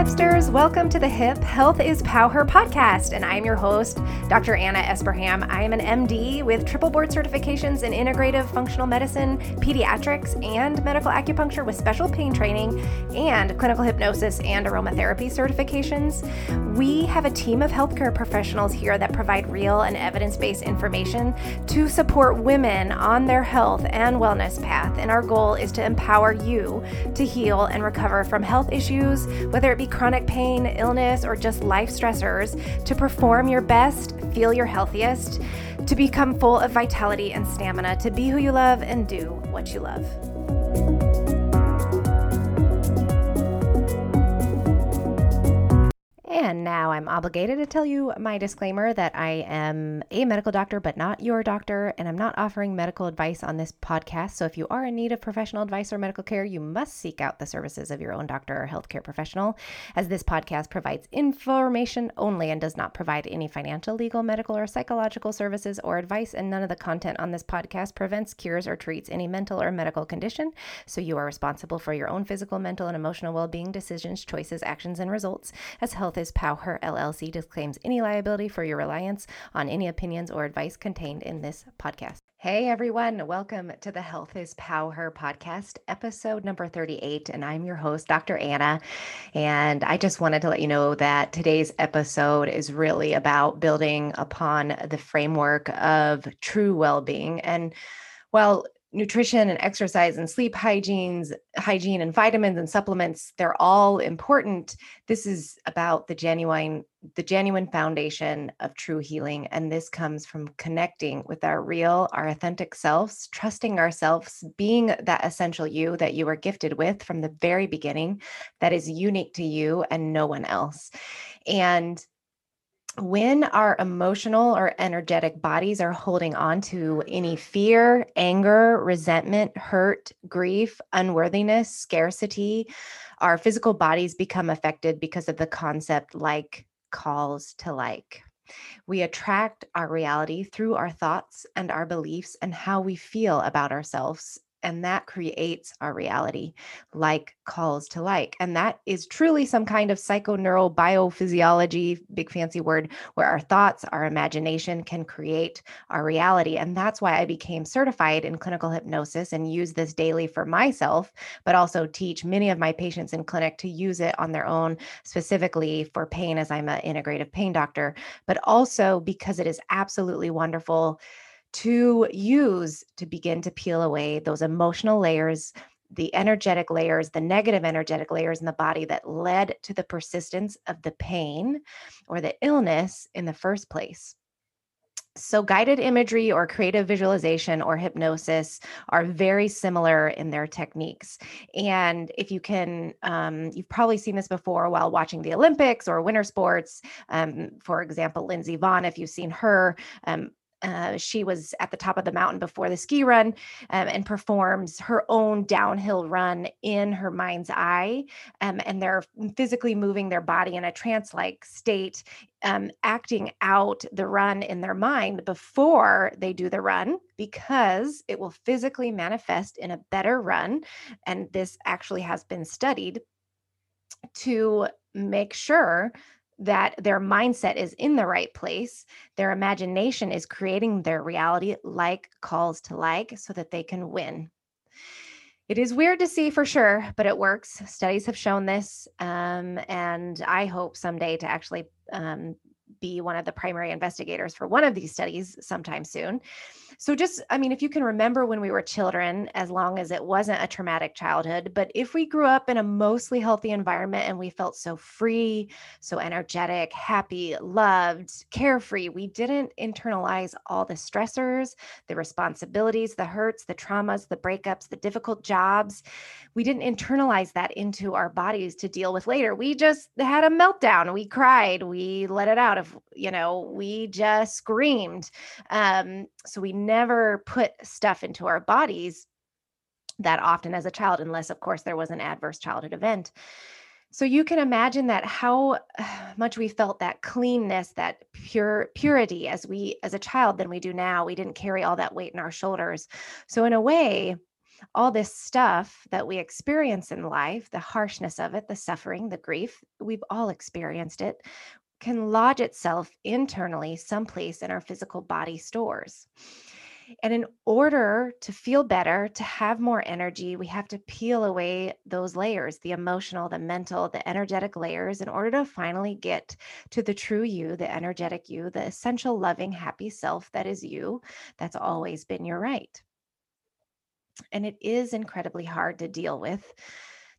hipsters. Welcome to the Hip Health is PowHer podcast, and I'm your host, Dr. Anna Esparham. I am an MD with triple board certifications in integrative functional medicine, pediatrics, and medical acupuncture with special pain training and clinical hypnosis and aromatherapy certifications. We have a team of healthcare professionals here that provide real and evidence based information to support women on their health and wellness path. And our goal is to empower you to heal and recover from health issues whether it be chronic pain, illness, or just life stressors, to perform your best, feel your healthiest, to become full of vitality and stamina, to be who you love and do what you love. And now I'm obligated to tell you my disclaimer that I am a medical doctor, but not your doctor, and I'm not offering medical advice on this podcast. So if you are in need of professional advice or medical care, you must seek out the services of your own doctor or healthcare professional, as this podcast provides information only and does not provide any financial, legal, medical, or psychological services or advice. And none of the content on this podcast prevents, cures, or treats any mental or medical condition. So you are responsible for your own physical, mental, and emotional well being decisions, choices, actions, and results, as health is PowHer LLC disclaims any liability for your reliance on any opinions or advice contained in this podcast. Hey everyone, welcome to the Health is PowHer podcast, episode number 38. And I'm your host, Dr. Anna. And I just wanted to let you know that today's episode is really about building upon the framework of true well being. And well, nutrition and exercise and sleep hygienes hygiene and vitamins and supplements they're all important. This is about the genuine the genuine foundation of true healing and this comes from connecting with our real our authentic selves trusting ourselves being that essential you that you were gifted with from the very beginning that is unique to you and no one else. And when our emotional or energetic bodies are holding on to any fear, anger, resentment, hurt, grief, unworthiness, scarcity, our physical bodies become affected because of the concept like calls to like. We attract our reality through our thoughts and our beliefs and how we feel about ourselves and that creates our reality like calls to like and that is truly some kind of psychoneurobiophysiology big fancy word where our thoughts our imagination can create our reality and that's why i became certified in clinical hypnosis and use this daily for myself but also teach many of my patients in clinic to use it on their own specifically for pain as i'm an integrative pain doctor but also because it is absolutely wonderful to use to begin to peel away those emotional layers, the energetic layers, the negative energetic layers in the body that led to the persistence of the pain or the illness in the first place. So, guided imagery or creative visualization or hypnosis are very similar in their techniques. And if you can, um, you've probably seen this before while watching the Olympics or winter sports. Um, for example, Lindsey Vonn, if you've seen her, um, uh, she was at the top of the mountain before the ski run um, and performs her own downhill run in her mind's eye. Um, and they're physically moving their body in a trance like state, um, acting out the run in their mind before they do the run because it will physically manifest in a better run. And this actually has been studied to make sure that their mindset is in the right place, their imagination is creating their reality like calls to like so that they can win. It is weird to see for sure, but it works. Studies have shown this. Um, and I hope someday to actually um, be one of the primary investigators for one of these studies sometime soon. So, just, I mean, if you can remember when we were children, as long as it wasn't a traumatic childhood, but if we grew up in a mostly healthy environment and we felt so free, so energetic, happy, loved, carefree, we didn't internalize all the stressors, the responsibilities, the hurts, the traumas, the breakups, the difficult jobs. We didn't internalize that into our bodies to deal with later. We just had a meltdown. We cried. We let it out you know, we just screamed. Um, so we never put stuff into our bodies that often as a child, unless, of course, there was an adverse childhood event. So you can imagine that how much we felt that cleanness, that pure purity as we as a child than we do now. We didn't carry all that weight in our shoulders. So in a way, all this stuff that we experience in life, the harshness of it, the suffering, the grief, we've all experienced it, can lodge itself internally someplace in our physical body stores. And in order to feel better, to have more energy, we have to peel away those layers the emotional, the mental, the energetic layers in order to finally get to the true you, the energetic you, the essential, loving, happy self that is you, that's always been your right. And it is incredibly hard to deal with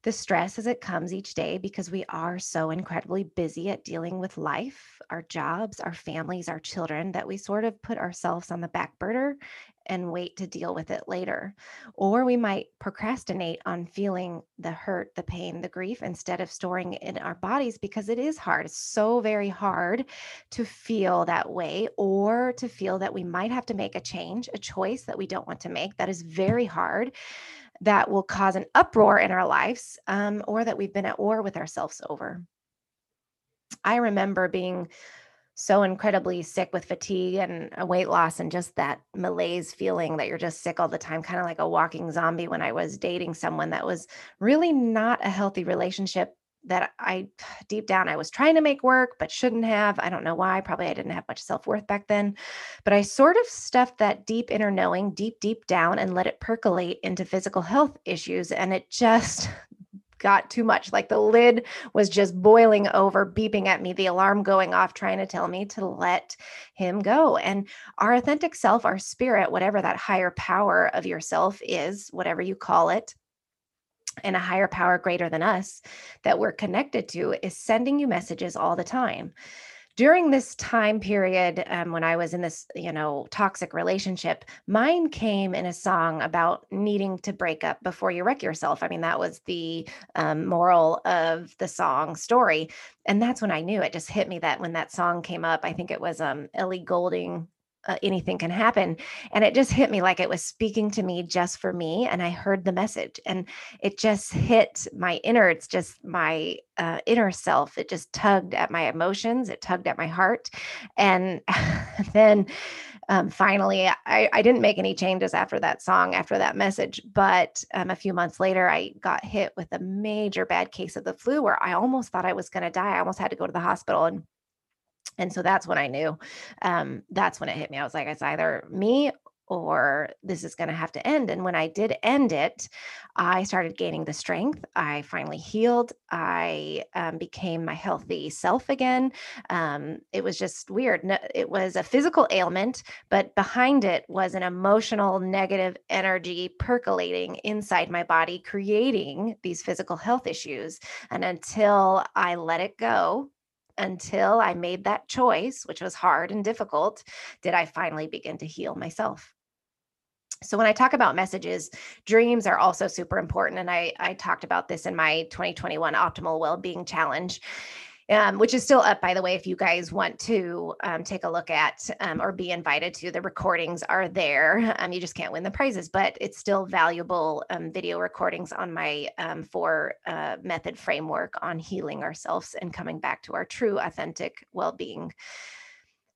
the stress as it comes each day because we are so incredibly busy at dealing with life, our jobs, our families, our children that we sort of put ourselves on the back burner and wait to deal with it later. Or we might procrastinate on feeling the hurt, the pain, the grief instead of storing it in our bodies because it is hard. It's so very hard to feel that way or to feel that we might have to make a change, a choice that we don't want to make. That is very hard that will cause an uproar in our lives um, or that we've been at war with ourselves over. I remember being so incredibly sick with fatigue and a weight loss and just that malaise feeling that you're just sick all the time, kind of like a walking zombie when I was dating someone that was really not a healthy relationship that I deep down I was trying to make work but shouldn't have. I don't know why. Probably I didn't have much self-worth back then. But I sort of stuffed that deep inner knowing deep deep down and let it percolate into physical health issues and it just got too much. Like the lid was just boiling over, beeping at me, the alarm going off, trying to tell me to let him go. And our authentic self, our spirit, whatever that higher power of yourself is, whatever you call it, and a higher power greater than us that we're connected to is sending you messages all the time. During this time period um, when i was in this you know toxic relationship mine came in a song about needing to break up before you wreck yourself. I mean that was the um, moral of the song story and that's when i knew it just hit me that when that song came up i think it was um, ellie goulding uh, anything can happen. And it just hit me like it was speaking to me just for me. And I heard the message and it just hit my inner, it's just my uh, inner self. It just tugged at my emotions, it tugged at my heart. And then um, finally, I, I, didn't make any changes after that song, after that message. But um, a few months later, I got hit with a major bad case of the flu where I almost thought I was going to die. I almost had to go to the hospital. And and so that's when I knew. Um, that's when it hit me. I was like, it's either me or this is going to have to end. And when I did end it, I started gaining the strength. I finally healed. I um, became my healthy self again. Um, it was just weird. It was a physical ailment, but behind it was an emotional negative energy percolating inside my body, creating these physical health issues. And until I let it go, until I made that choice, which was hard and difficult, did I finally begin to heal myself. So when I talk about messages, dreams are also super important. And I, I talked about this in my 2021 Optimal Wellbeing Challenge um, which is still up, by the way, if you guys want to um, take a look at um, or be invited to. The recordings are there. Um, you just can't win the prizes, but it's still valuable um, video recordings on my um, four uh, method framework on healing ourselves and coming back to our true, authentic well being.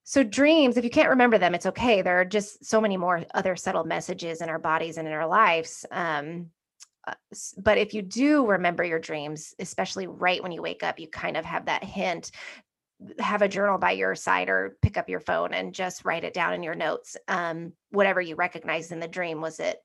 So, dreams, if you can't remember them, it's okay. There are just so many more other subtle messages in our bodies and in our lives. Um, but if you do remember your dreams, especially right when you wake up, you kind of have that hint. Have a journal by your side or pick up your phone and just write it down in your notes. Um, whatever you recognized in the dream, was it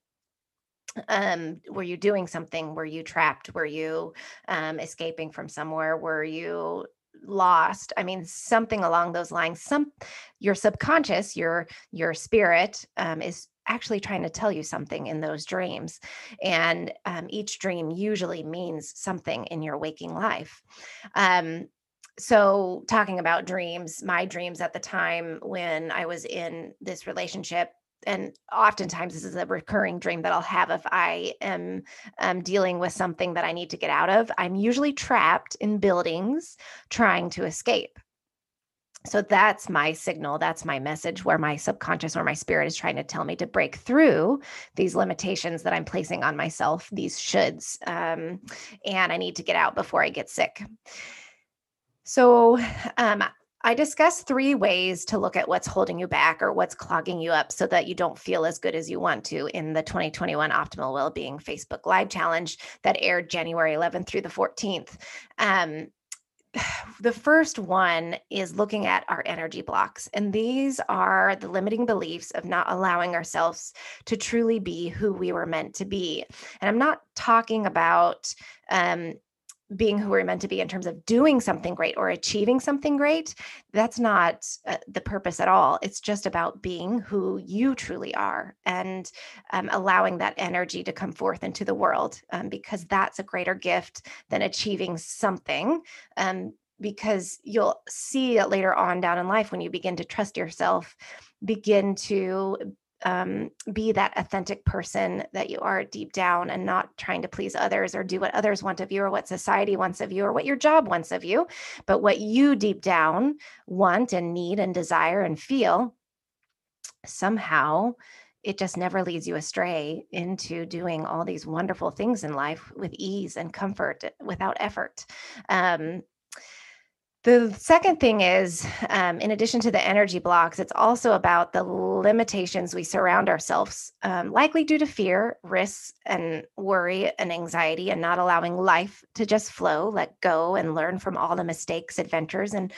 um were you doing something were you trapped were you um escaping from somewhere were you lost i mean something along those lines some your subconscious your your spirit um, is actually trying to tell you something in those dreams. And um, each dream usually means something in your waking life. Um, so, talking about dreams, my dreams at the time when I was in this relationship, and oftentimes this is a recurring dream that I'll have if I am um, dealing with something that I need to get out of. I'm usually trapped in buildings trying to escape so that's my signal that's my message where my subconscious or my spirit is trying to tell me to break through these limitations that i'm placing on myself these shoulds um, and i need to get out before i get sick so um, I discuss three ways to look at what's holding you back or what's clogging you up so that you don't feel as good as you want to in the 2021 Optimal Wellbeing Facebook Live Challenge that aired January 11th through the 14th. Um, the first one is looking at our energy blocks. And these are the limiting beliefs of not allowing ourselves to truly be who we were meant to be. And I'm not talking about um, being who we're meant to be in terms of doing something great or achieving something great that's not uh, the purpose at all. It's just about being who you truly are and um, allowing that energy to come forth into the world um, because that's a greater gift than achieving something um, because you'll see it later on down in life when you begin to trust yourself begin to um, be that authentic person that you are deep down and not trying to please others or do what others want of you or what society wants of you or what your job wants of you, but what you deep down want and need and desire and feel, somehow it just never leads you astray into doing all these wonderful things in life with ease and comfort without effort. Um, the second thing is, um, in addition to the energy blocks, it's also about the limitations we surround ourselves, um, likely due to fear, risks, and worry and anxiety, and not allowing life to just flow, let go, and learn from all the mistakes, adventures, and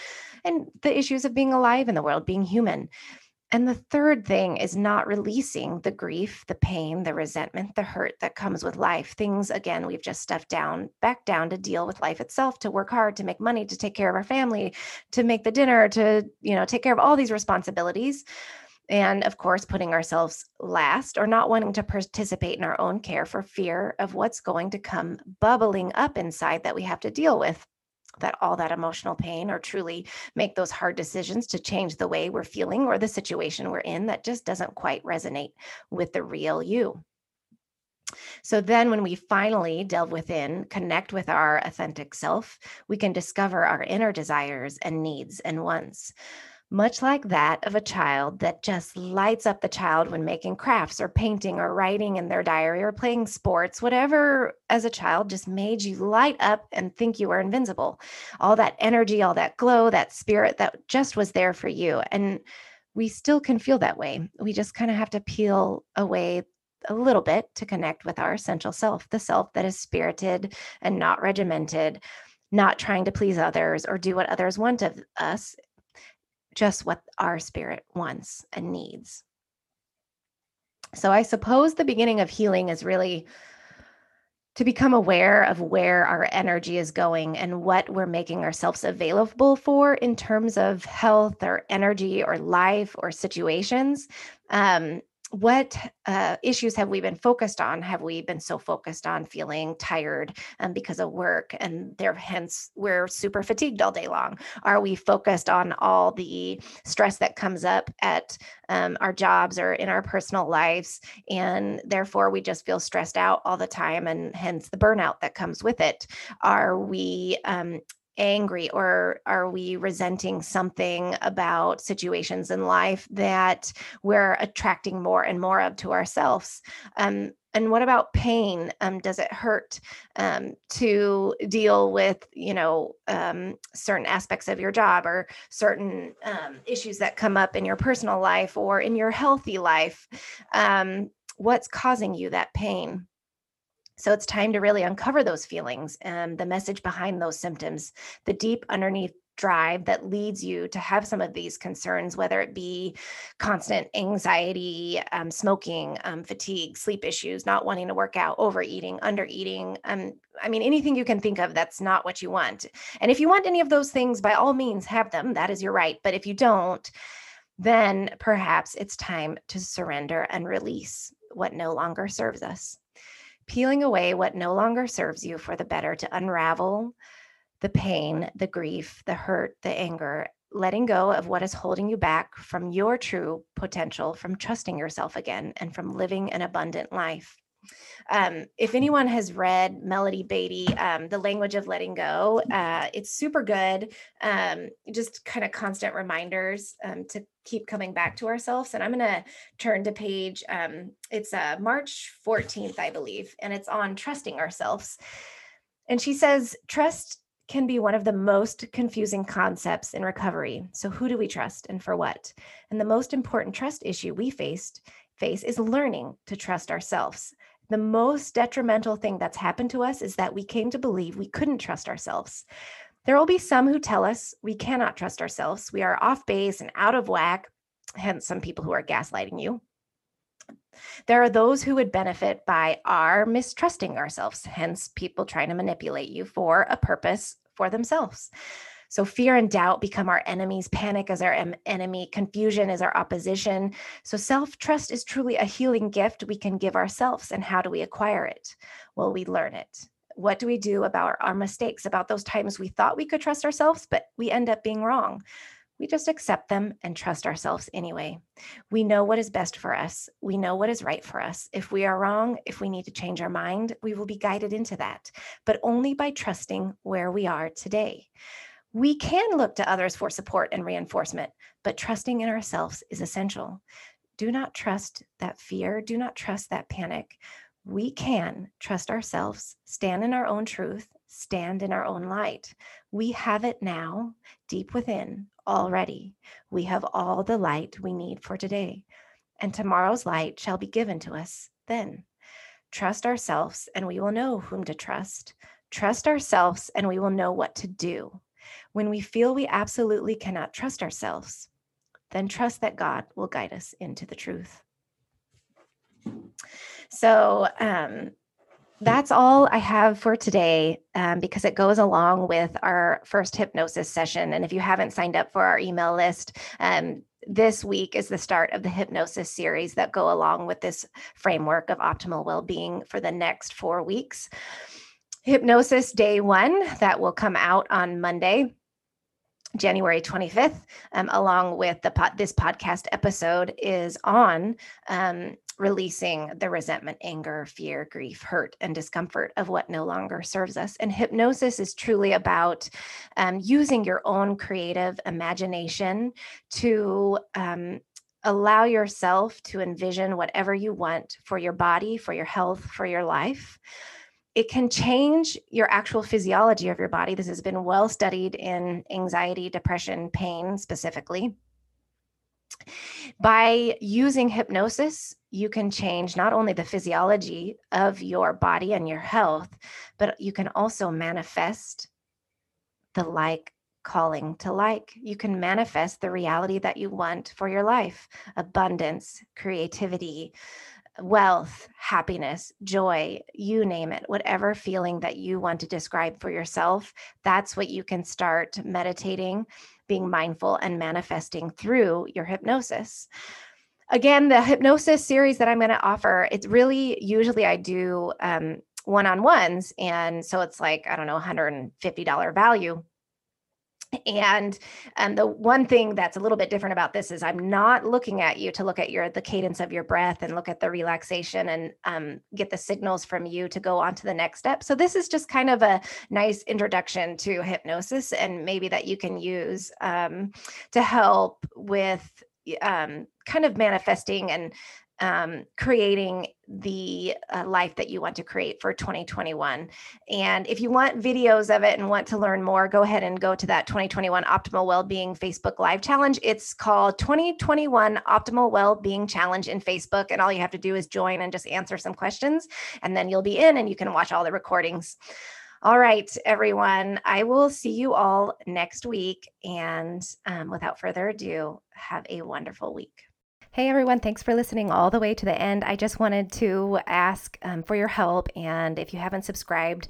and the issues of being alive in the world, being human. And the third thing is not releasing the grief, the pain, the resentment, the hurt that comes with life. Things, again, we've just stuffed down, back down to deal with life itself, to work hard, to make money, to take care of our family, to make the dinner, to, you know, take care of all these responsibilities. And of course, putting ourselves last or not wanting to participate in our own care for fear of what's going to come bubbling up inside that we have to deal with that all that emotional pain or truly make those hard decisions to change the way we're feeling or the situation we're in that just doesn't quite resonate with the real you. So then, when we finally delve within, connect with our authentic self, we can discover our inner desires and needs and wants much like that of a child that just lights up the child when making crafts or painting or writing in their diary or playing sports, whatever as a child just made you light up and think you were invincible. All that energy, all that glow, that spirit that just was there for you. And we still can feel that way. We just kind of have to peel away a little bit to connect with our essential self, the self that is spirited and not regimented, not trying to please others or do what others want of us just what our spirit wants and needs. So I suppose the beginning of healing is really to become aware of where our energy is going and what we're making ourselves available for in terms of health or energy or life or situations. Um, what uh, issues have we been focused on? Have we been so focused on feeling tired um, because of work and there hence we're super fatigued all day long? Are we focused on all the stress that comes up at um, our jobs or in our personal lives and therefore we just feel stressed out all the time and hence the burnout that comes with it? Are we um, angry or are we resenting something about situations in life that we're attracting more and more of to ourselves? Um, and what about pain? Um, does it hurt um, to deal with you know um, certain aspects of your job or certain um, issues that come up in your personal life or in your healthy life? Um, what's causing you that pain so it's time to really uncover those feelings and the message behind those symptoms, the deep underneath drive that leads you to have some of these concerns, whether it be constant anxiety, um, smoking, um, fatigue, sleep issues, not wanting to work out, overeating, undereating. Um, I mean, anything you can think of that's not what you want. And if you want any of those things, by all means, have them. That is your right. But if you don't, then perhaps it's time to surrender and release what no longer serves us peeling away what no longer serves you for the better to unravel the pain, the grief, the hurt, the anger, letting go of what is holding you back from your true potential, from trusting yourself again, and from living an abundant life. Um, if anyone has read Melody Beattie, um, The Language of Letting Go, uh, it's super good. Um, just kind of constant reminders um, to keep coming back to ourselves. And I'm going to turn to page, um, it's uh, March 14th, I believe, and it's on trusting ourselves. And she says, trust can be one of the most confusing concepts in recovery. So, who do we trust and for what? And the most important trust issue we faced face is learning to trust ourselves. The most detrimental thing that's happened to us is that we came to believe we couldn't trust ourselves. There will be some who tell us we cannot trust ourselves. We are off base and out of whack, hence, some people who are gaslighting you. There are those who would benefit by our mistrusting ourselves, hence, people trying to manipulate you for a purpose for themselves. So, fear and doubt become our enemies, panic is our enemy, confusion is our opposition. So, self trust is truly a healing gift we can give ourselves. And how do we acquire it? Well, we learn it. What do we do about our mistakes, about those times we thought we could trust ourselves, but we end up being wrong? we just accept them and trust ourselves anyway. We know what is best for us. We know what is right for us. If we are wrong, if we need to change our mind, we will be guided into that, but only by trusting where we are today. We can look to others for support and reinforcement, but trusting in ourselves is essential. Do not trust that fear. Do not trust that panic. We can trust ourselves, stand in our own truth, stand in our own light. We have it now, deep within, already. We have all the light we need for today, and tomorrow's light shall be given to us then. Trust ourselves, and we will know whom to trust. Trust ourselves, and we will know what to do. When we feel we absolutely cannot trust ourselves, then trust that God will guide us into the truth. So, um, that's all I have for today um, because it goes along with our first hypnosis session. And if you haven't signed up for our email list, um, this week is the start of the hypnosis series that go along with this framework of optimal well-being for the next four weeks. Hypnosis day one that will come out on Monday January 25th, um, along with the pod, this podcast episode, is on um, releasing the resentment, anger, fear, grief, hurt, and discomfort of what no longer serves us. And hypnosis is truly about um, using your own creative imagination to um, allow yourself to envision whatever you want for your body, for your health, for your life it can change your actual physiology of your body. This has been well studied in anxiety, depression, pain specifically. By using hypnosis, you can change not only the physiology of your body and your health, but you can also manifest the like calling to like. You can manifest the reality that you want for your life abundance, creativity, wealth, happiness, joy, you name it, whatever feeling that you want to describe for yourself, that's what you can start meditating, being mindful, and manifesting through your hypnosis. Again, the hypnosis series that I'm going to offer, it's really usually I do um, one on ones. And so it's like, I don't know, $150 value and and the one thing that's a little bit different about this is i'm not looking at you to look at your the cadence of your breath and look at the relaxation and um, get the signals from you to go on to the next step. So this is just kind of a nice introduction to hypnosis and maybe that you can use um, to help with um, kind of manifesting and um, creating the uh, life that you want to create for 2021. And if you want videos of it and want to learn more, go ahead and go to that 2021 Optimal Wellbeing Facebook Live Challenge. It's called 2021 Optimal Wellbeing Challenge in Facebook. And all you have to do is join and just answer some questions. And then you'll be in and you can watch all the recordings. All right, everyone. I will see you all next week. And um, without further ado, have a wonderful week. Hey everyone, thanks for listening all the way to the end. I just wanted to ask um, for your help. And if you haven't subscribed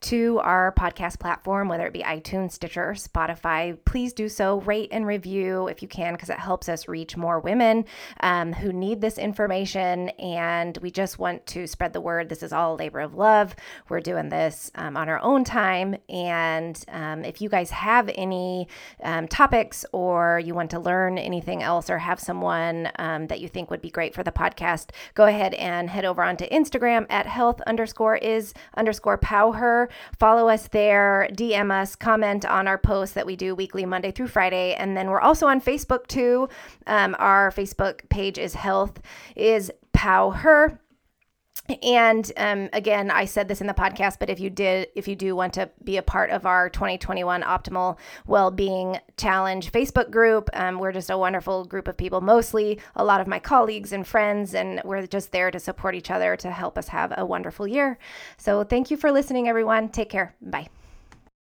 to our podcast platform, whether it be iTunes, Stitcher, Spotify, please do so. Rate and review if you can, because it helps us reach more women um, who need this information. And we just want to spread the word. This is all a labor of love. We're doing this um, on our own time. And um, if you guys have any um, topics or you want to learn anything else or have someone um, that you think would be great for the podcast, go ahead and head over onto Instagram at health underscore is underscore pow her. Follow us there, DM us, comment on our posts that we do weekly, Monday through Friday. And then we're also on Facebook too. Um, our Facebook page is Health is PowHer. And um, again i said this in the podcast but if you did if you do want to be a part of our 2021 optimal well-being challenge facebook group um, we're just a wonderful group of people mostly a lot of my colleagues and friends and we're just there to support each other to help us have a wonderful year. So thank you for listening everyone. Take care. Bye